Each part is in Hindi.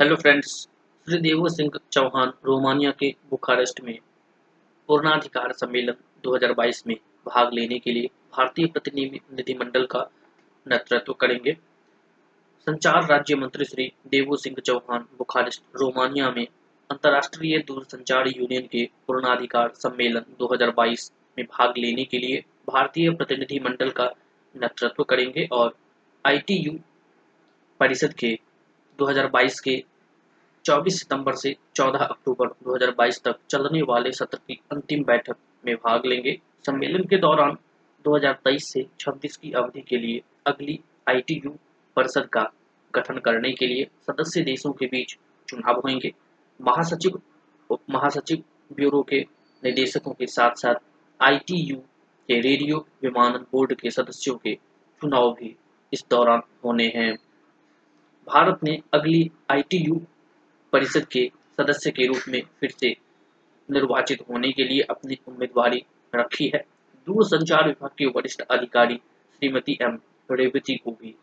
Hello friends Shri Devo Singh Chauhan Romania के बुखारेस्ट में पूर्णाधिकार सम्मेलन 2022 में भाग लेने के लिए भारतीय प्रतिनिधिमंडल का नेतृत्व करेंगे। संचार राज्य मंत्री श्री देवो सिंह चौहान बुखारेस्ट रोमानिया में अंतर्राष्ट्रीय दूरसंचार यूनियन के पूर्णाधिकार सम्मेलन 2022 में भाग लेने के लिए भारतीय प्रतिनिधिमंडल का नेतृत्व करेंगे और आईटीयू परिषद के 2022 के 24 सितंबर से 14 अक्टूबर 2022 तक चलने वाले सत्र की अंतिम बैठक में भाग लेंगे। सम्मेलन के दौरान 2023 से 26 की अवधि के लिए अगली आईटीयू परिषद का गठन करने के लिए सदस्य देशों के बीच चुनाव होंगे। महासचिव उप महासचिव ब्यूरो के निदेशकों के साथ साथ आईटीयू के रेडियो विमानन बोर्ड के सदस्यों के चुनाव भी इस दौरान होने हैं। भारत ने अगली आईटीयू परिषद के सदस्य के रूप में फिर से निर्वाचित होने के लिए अपनी उम्मीदवारी रखी है। दूरसंचार विभाग के वरिष्ठ अधिकारी श्रीमती एम. रेवती को भी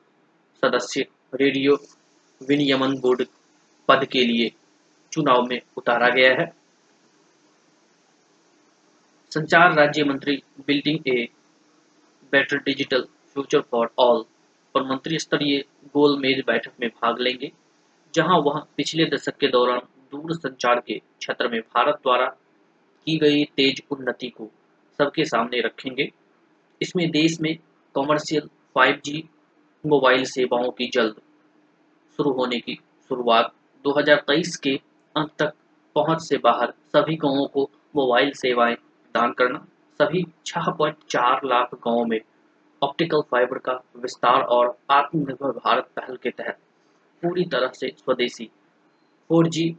सदस्य रेडियो विनियमन बोर्ड पद के लिए चुनाव में उतारा गया है। संचार राज्य मंत्री building a, better digital future for all और मंत्री स्तरीय गोलमेज बैठक में भाग लेंगे। जहाँ वह पिछले दशक के दौरान दूर संचार के क्षेत्र में भारत द्वारा की गई तेज उन्नति को सबके सामने रखेंगे। इसमें देश में कॉमर्शियल 5G मोबाइल सेवाओं की जल्द शुरू होने की शुरुआत 2023 के अंत तक पहुँच से बाहर सभी गाँवों को मोबाइल सेवाएँ प्रदान करना, सभी 6.4 लाख गाँवों में ऑप्टिकल फाइबर का विस्तार और आत्मनिर्भर भारत पहल के तहत पूरी तरह से स्वदेशी। 4G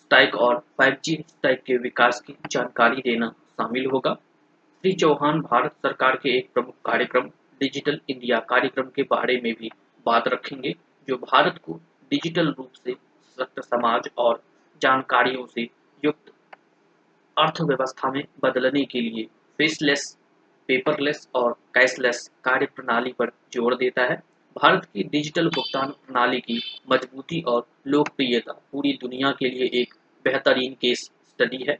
स्टाइक और 5G स्टाइक के विकास की जानकारी देना शामिल होगा। श्री चौहान भारत सरकार के एक प्रमुख कार्यक्रम डिजिटल इंडिया कार्यक्रम के बारे में भी बात रखेंगे, जो भारत को डिजिटल रूप से सशक्त समाज और जानकारियों से युक्त अर्थव्यवस्था में बदलने के लिए फेसलेस पेपरलेस और कैशलेस कार्य प्रणाली पर ज़ोर देता है। भारत की डिजिटल भुगतान प्रणाली की मजबूती और लोकप्रियता पूरी दुनिया के लिए एक बेहतरीन केस स्टडी है।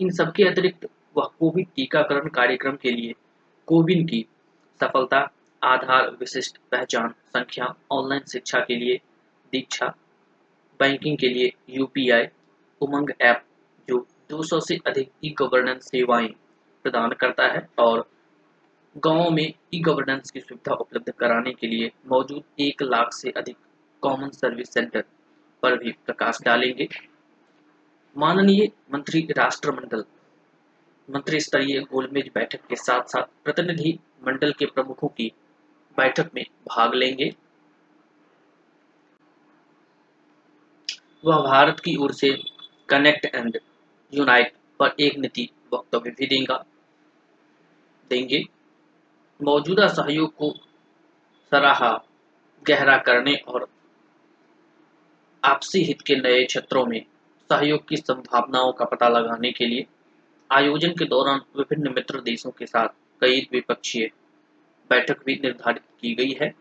इन सबके अतिरिक्त वह कोविड टीकाकरण कार्यक्रम के लिए कोविन की सफलता, आधार विशिष्ट पहचान संख्या, ऑनलाइन शिक्षा के लिए दीक्षा, बैंकिंग के लिए यूपीआई उमंग ऐप जो 200 से अधिक ई गवर्नेंस सेवाएँ प्रदान करता है और गाँवों में ई गवर्नेंस की सुविधा उपलब्ध कराने के लिए मौजूद एक लाख से अधिक कॉमन सर्विस सेंटर पर भी प्रकाश डालेंगे। माननीय मंत्री राष्ट्रमंडल मंत्री स्तरीय गोलमेज बैठक के साथ साथ प्रतिनिधि मंडल के प्रमुखों की बैठक में भाग लेंगे। वह भारत की ओर से कनेक्ट एंड यूनाइट पर एक नीति वक्तव्य भी देगा, देंगे। मौजूदा सहयोग को सराहा, गहरा करने और आपसी हित के नए क्षेत्रों में सहयोग की संभावनाओं का पता लगाने के लिए आयोजन के दौरान विभिन्न मित्र देशों के साथ कई द्विपक्षीय बैठक भी निर्धारित की गई है।